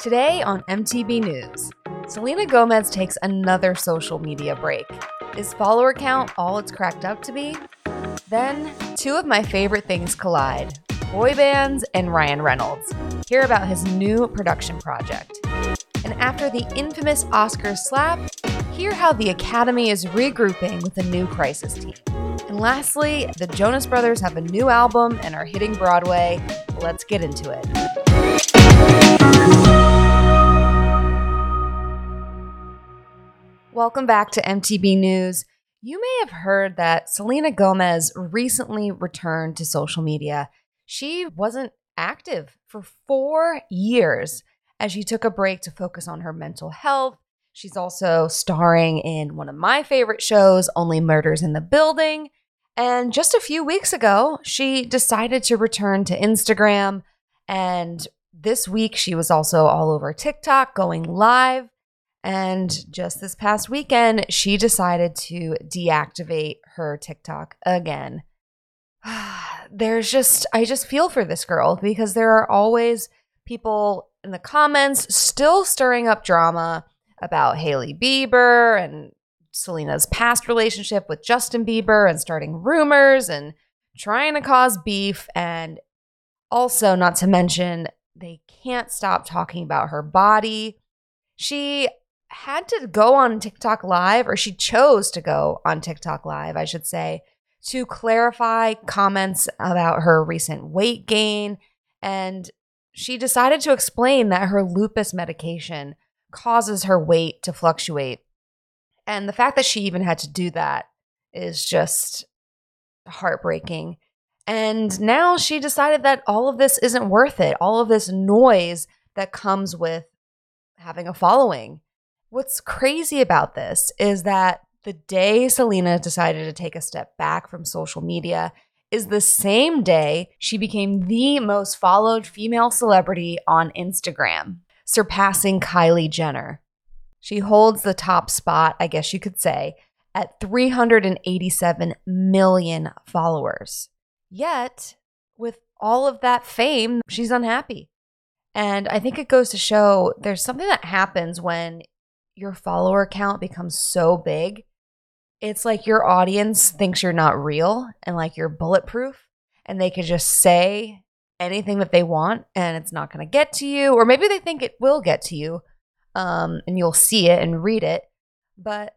Today on MTB News, Selena Gomez takes another social media break. Is follower count all it's cracked up to be? Then, two of my favorite things collide boy bands and Ryan Reynolds. Hear about his new production project. And after the infamous Oscars slap, hear how the Academy is regrouping with a new crisis team. And lastly, the Jonas Brothers have a new album and are hitting Broadway. Let's get into it. Welcome back to MTB News. You may have heard that Selena Gomez recently returned to social media. She wasn't active for four years as she took a break to focus on her mental health. She's also starring in one of my favorite shows, Only Murders in the Building. And just a few weeks ago, she decided to return to Instagram. And this week, she was also all over TikTok going live. And just this past weekend, she decided to deactivate her TikTok again. There's just, I just feel for this girl because there are always people in the comments still stirring up drama about Hailey Bieber and Selena's past relationship with Justin Bieber and starting rumors and trying to cause beef. And also, not to mention, they can't stop talking about her body. She had to go on TikTok Live, or she chose to go on TikTok Live, I should say, to clarify comments about her recent weight gain. And she decided to explain that her lupus medication causes her weight to fluctuate. And the fact that she even had to do that is just heartbreaking. And now she decided that all of this isn't worth it, all of this noise that comes with having a following What's crazy about this is that the day Selena decided to take a step back from social media is the same day she became the most followed female celebrity on Instagram, surpassing Kylie Jenner. She holds the top spot, I guess you could say, at 387 million followers. Yet, with all of that fame, she's unhappy. And I think it goes to show there's something that happens when your follower count becomes so big, it's like your audience thinks you're not real and like you're bulletproof and they could just say anything that they want and it's not going to get to you or maybe they think it will get to you um, and you'll see it and read it but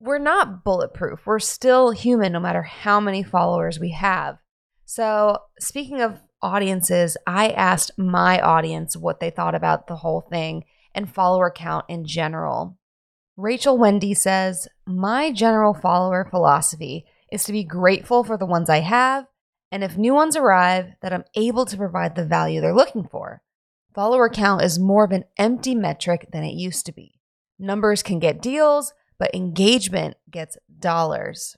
we're not bulletproof. We're still human no matter how many followers we have. So speaking of audiences i asked my audience what they thought about the whole thing and follower count in general. Rachel Wendy says, My general follower philosophy is to be grateful for the ones I have, and if new ones arrive, that I'm able to provide the value they're looking for. Follower count is more of an empty metric than it used to be. Numbers can get deals, but engagement gets dollars.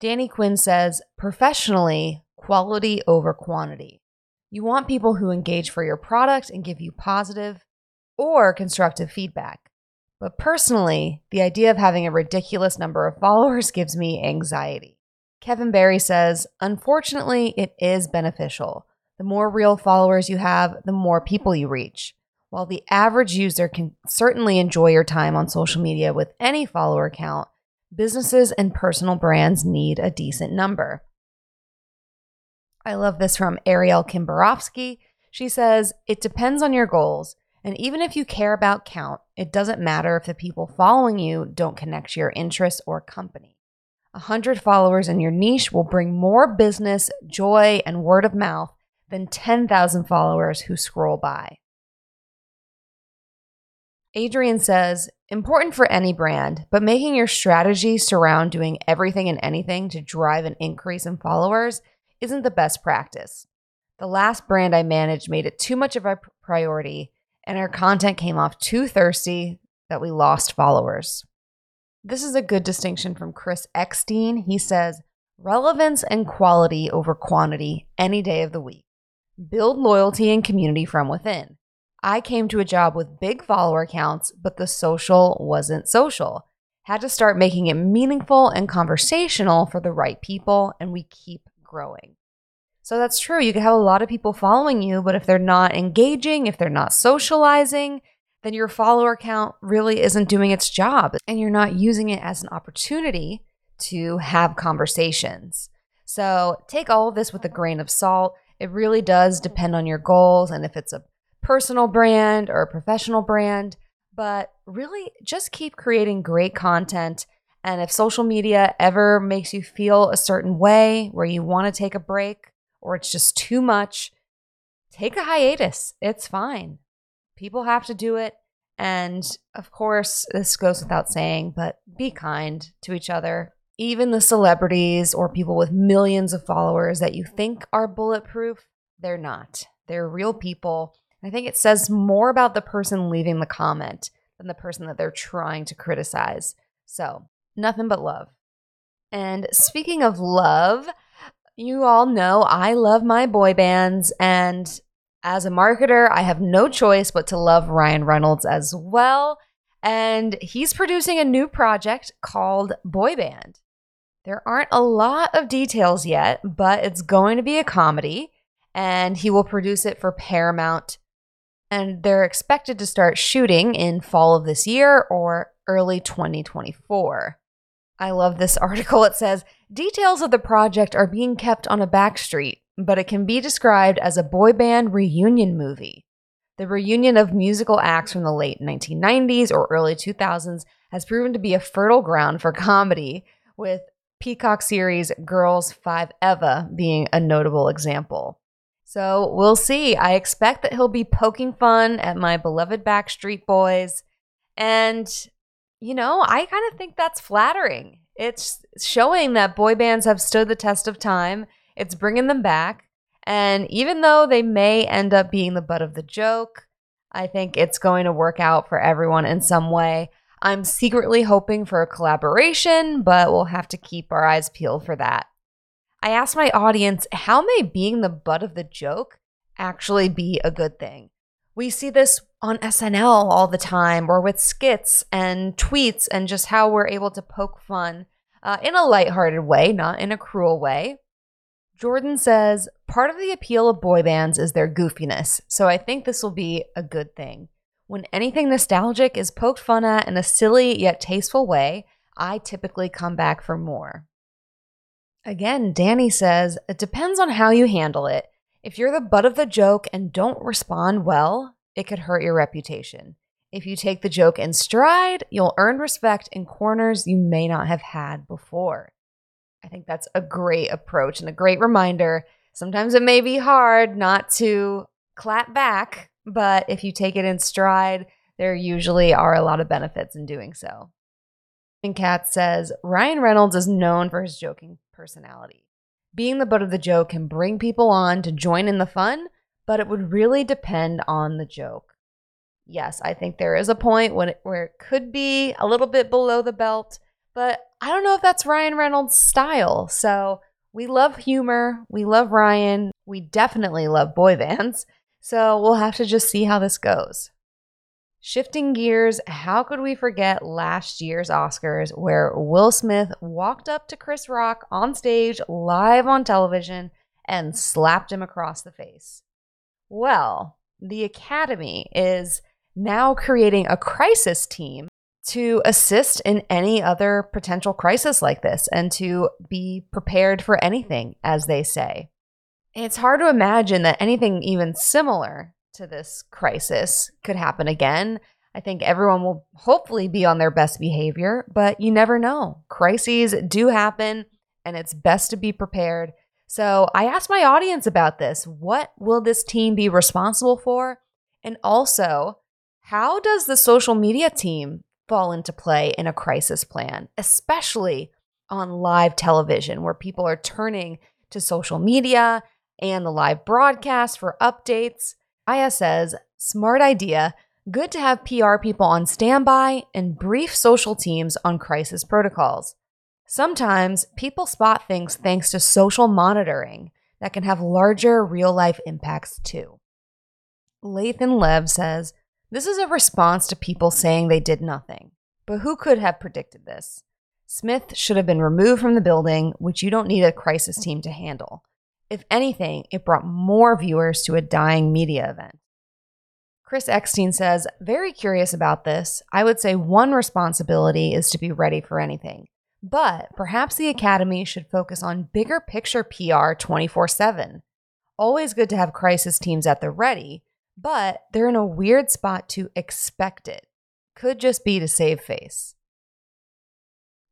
Danny Quinn says, professionally, quality over quantity. You want people who engage for your product and give you positive, or constructive feedback. But personally, the idea of having a ridiculous number of followers gives me anxiety. Kevin Barry says, Unfortunately, it is beneficial. The more real followers you have, the more people you reach. While the average user can certainly enjoy your time on social media with any follower count, businesses and personal brands need a decent number. I love this from Ariel Kimberovsky. She says, It depends on your goals. And even if you care about count, it doesn't matter if the people following you don't connect to your interests or company. A hundred followers in your niche will bring more business, joy, and word of mouth than 10,000 followers who scroll by. Adrian says, important for any brand, but making your strategy surround doing everything and anything to drive an increase in followers isn't the best practice. The last brand I managed made it too much of a priority and our content came off too thirsty that we lost followers. This is a good distinction from Chris Eckstein. He says, relevance and quality over quantity any day of the week. Build loyalty and community from within. I came to a job with big follower counts, but the social wasn't social. Had to start making it meaningful and conversational for the right people, and we keep growing. So that's true. You could have a lot of people following you, but if they're not engaging, if they're not socializing, then your follower count really isn't doing its job and you're not using it as an opportunity to have conversations. So take all of this with a grain of salt. It really does depend on your goals and if it's a personal brand or a professional brand, but really just keep creating great content. And if social media ever makes you feel a certain way where you want to take a break or it's just too much, take a hiatus. It's fine. People have to do it. And of course, this goes without saying, but be kind to each other. Even the celebrities or people with millions of followers that you think are bulletproof, they're not. They're real people. I think it says more about the person leaving the comment than the person that they're trying to criticize. So, nothing but love. And speaking of love, you all know I love my boy bands, and as a marketer, I have no choice but to love Ryan Reynolds as well. And he's producing a new project called Boy Band. There aren't a lot of details yet, but it's going to be a comedy, and he will produce it for Paramount. And they're expected to start shooting in fall of this year or early 2024. I love this article. It says details of the project are being kept on a back street but it can be described as a boy band reunion movie. The reunion of musical acts from the late 1990s or early 2000s has proven to be a fertile ground for comedy, with Peacock series Girls 5 Eva being a notable example. So we'll see. I expect that he'll be poking fun at my beloved Backstreet Boys. And, you know, I kind of think that's flattering. It's showing that boy bands have stood the test of time it's bringing them back. And even though they may end up being the butt of the joke, I think it's going to work out for everyone in some way. I'm secretly hoping for a collaboration, but we'll have to keep our eyes peeled for that. I asked my audience how may being the butt of the joke actually be a good thing? We see this on SNL all the time, or with skits and tweets, and just how we're able to poke fun uh, in a lighthearted way, not in a cruel way. Jordan says part of the appeal of boy bands is their goofiness, so I think this will be a good thing. When anything nostalgic is poked fun at in a silly yet tasteful way, I typically come back for more. Again, Danny says it depends on how you handle it. If you're the butt of the joke and don't respond well, it could hurt your reputation. If you take the joke in stride, you'll earn respect in corners you may not have had before. I think that's a great approach and a great reminder. Sometimes it may be hard not to clap back, but if you take it in stride, there usually are a lot of benefits in doing so. And Kat says Ryan Reynolds is known for his joking personality. Being the butt of the joke can bring people on to join in the fun, but it would really depend on the joke. Yes, I think there is a point when it, where it could be a little bit below the belt, but I don't know if that's Ryan Reynolds' style. So we love humor. We love Ryan. We definitely love boy bands. So we'll have to just see how this goes. Shifting gears, how could we forget last year's Oscars where Will Smith walked up to Chris Rock on stage live on television and slapped him across the face? Well, the Academy is now creating a crisis team to assist in any other potential crisis like this and to be prepared for anything, as they say. It's hard to imagine that anything even similar to this crisis could happen again. I think everyone will hopefully be on their best behavior, but you never know. Crises do happen, and it's best to be prepared. So I asked my audience about this. What will this team be responsible for? And also, how does the social media team fall into play in a crisis plan, especially on live television where people are turning to social media and the live broadcast for updates. Aya says, smart idea. Good to have PR people on standby and brief social teams on crisis protocols. Sometimes people spot things thanks to social monitoring that can have larger real life impacts too. Lathan Lev says, this is a response to people saying they did nothing. But who could have predicted this? Smith should have been removed from the building, which you don't need a crisis team to handle. If anything, it brought more viewers to a dying media event. Chris Eckstein says, Very curious about this. I would say one responsibility is to be ready for anything. But perhaps the Academy should focus on bigger picture PR 24 7. Always good to have crisis teams at the ready, but they're in a weird spot to expect it. Could just be to save face.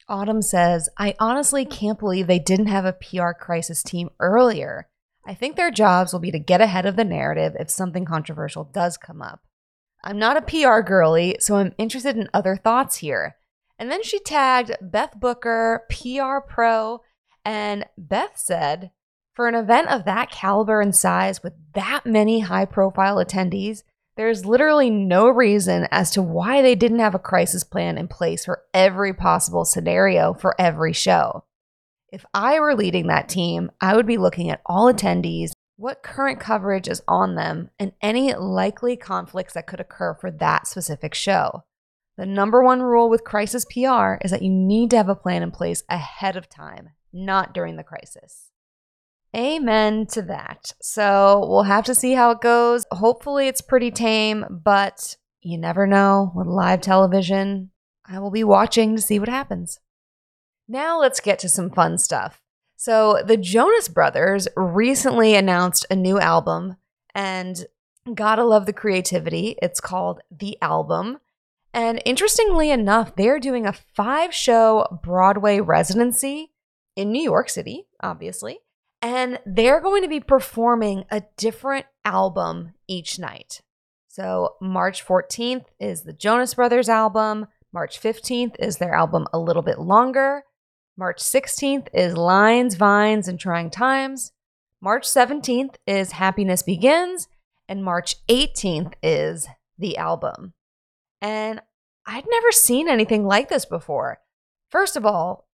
Autumn says, I honestly can't believe they didn't have a PR crisis team earlier. I think their jobs will be to get ahead of the narrative if something controversial does come up. I'm not a PR girly, so I'm interested in other thoughts here. And then she tagged Beth Booker, PR Pro, and Beth said, for an event of that caliber and size with that many high profile attendees, there's literally no reason as to why they didn't have a crisis plan in place for every possible scenario for every show. If I were leading that team, I would be looking at all attendees, what current coverage is on them, and any likely conflicts that could occur for that specific show. The number one rule with crisis PR is that you need to have a plan in place ahead of time, not during the crisis. Amen to that. So we'll have to see how it goes. Hopefully, it's pretty tame, but you never know with live television. I will be watching to see what happens. Now, let's get to some fun stuff. So, the Jonas Brothers recently announced a new album, and gotta love the creativity. It's called The Album. And interestingly enough, they're doing a five show Broadway residency in New York City, obviously. And they're going to be performing a different album each night. So, March 14th is the Jonas Brothers album. March 15th is their album A Little Bit Longer. March 16th is Lines, Vines, and Trying Times. March 17th is Happiness Begins. And March 18th is the album. And I'd never seen anything like this before. First of all,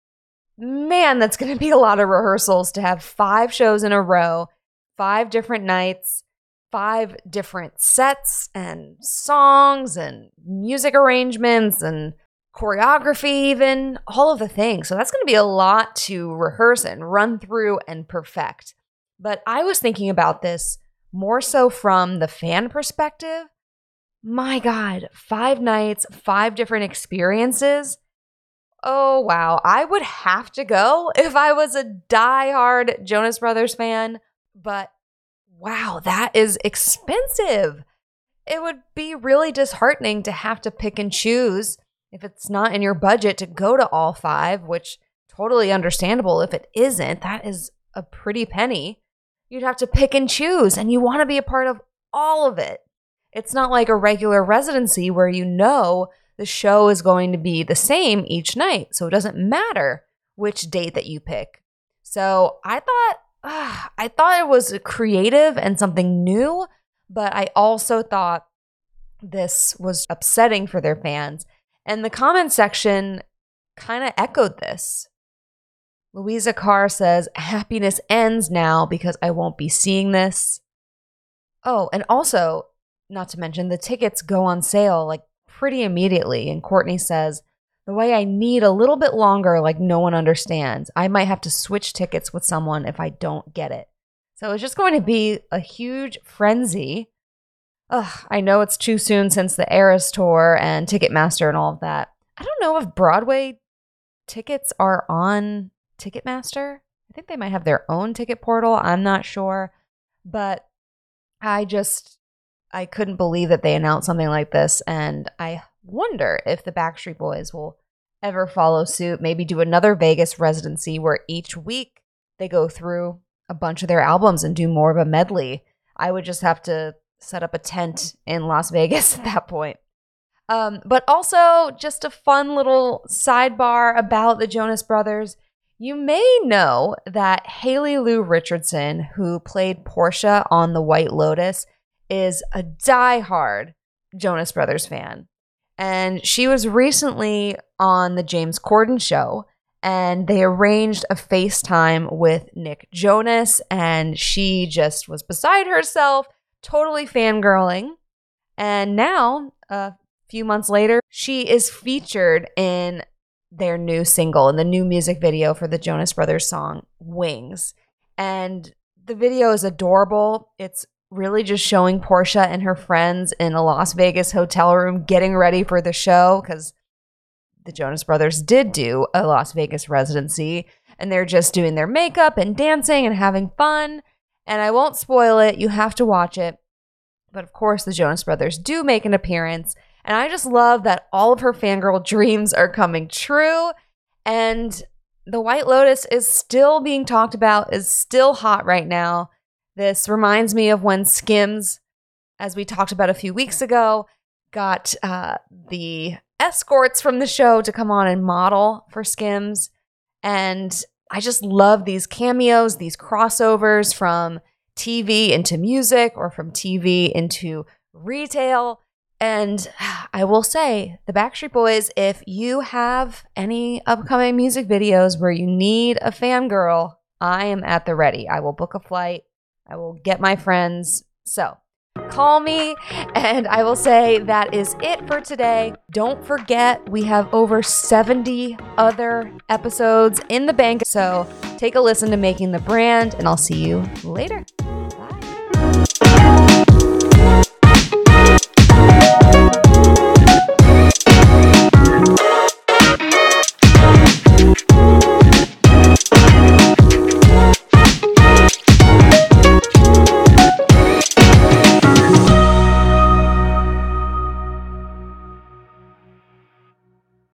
man, that's going to be a lot of rehearsals to have five shows in a row, five different nights, five different sets and songs and music arrangements and choreography, even all of the things. So that's going to be a lot to rehearse and run through and perfect. But I was thinking about this more so from the fan perspective. My God, five nights, five different experiences oh wow, I would have to go if I was a die-hard Jonas Brothers fan, but wow, that is expensive. It would be really disheartening to have to pick and choose if it's not in your budget to go to all five, which totally understandable if it isn't. That is a pretty penny. You'd have to pick and choose and you want to be a part of all of it. It's not like a regular residency where you know the show is going to be the same each night. So it doesn't matter which date that you pick. So I thought, uh, I thought it was creative and something new, but I also thought this was upsetting for their fans. And the comment section kind of echoed this. Louisa Carr says, Happiness ends now because I won't be seeing this. Oh, and also, not to mention, the tickets go on sale like pretty immediately. And Courtney says, The way I need a little bit longer, like no one understands. I might have to switch tickets with someone if I don't get it. So it's just going to be a huge frenzy. Ugh, I know it's too soon since the Eras tour and Ticketmaster and all of that. I don't know if Broadway tickets are on Ticketmaster. I think they might have their own ticket portal. I'm not sure. But I just I couldn't believe that they announced something like this. And I wonder if the Backstreet Boys will ever follow suit, maybe do another Vegas residency where each week they go through a bunch of their albums and do more of a medley. I would just have to set up a tent in Las Vegas at that point. Um, but also, just a fun little sidebar about the Jonas Brothers. You may know that Haley Lu Richardson, who played Portia on The White Lotus, is a die-hard Jonas Brothers fan. And she was recently on the James Corden show and they arranged a FaceTime with Nick Jonas and she just was beside herself, totally fangirling. And now, a few months later, she is featured in their new single in the new music video for the Jonas Brothers song Wings. And the video is adorable. It's really just showing Portia and her friends in a Las Vegas hotel room getting ready for the show because the Jonas Brothers did do a Las Vegas residency and they're just doing their makeup and dancing and having fun. And I won't spoil it, you have to watch it. But of course, the Jonas Brothers do make an appearance. And I just love that all of her fangirl dreams are coming true. And the White Lotus is still being talked about, is still hot right now. This reminds me of when Skims, as we talked about a few weeks ago, got uh, the escorts from the show to come on and model for Skims. And I just love these cameos, these crossovers from TV into music or from TV into retail. And I will say, the Backstreet Boys, if you have any upcoming music videos where you need a fangirl, I am at the ready. I will book a flight, I will get my friends. So call me, and I will say that is it for today. Don't forget, we have over 70 other episodes in the bank. So take a listen to Making the Brand, and I'll see you later.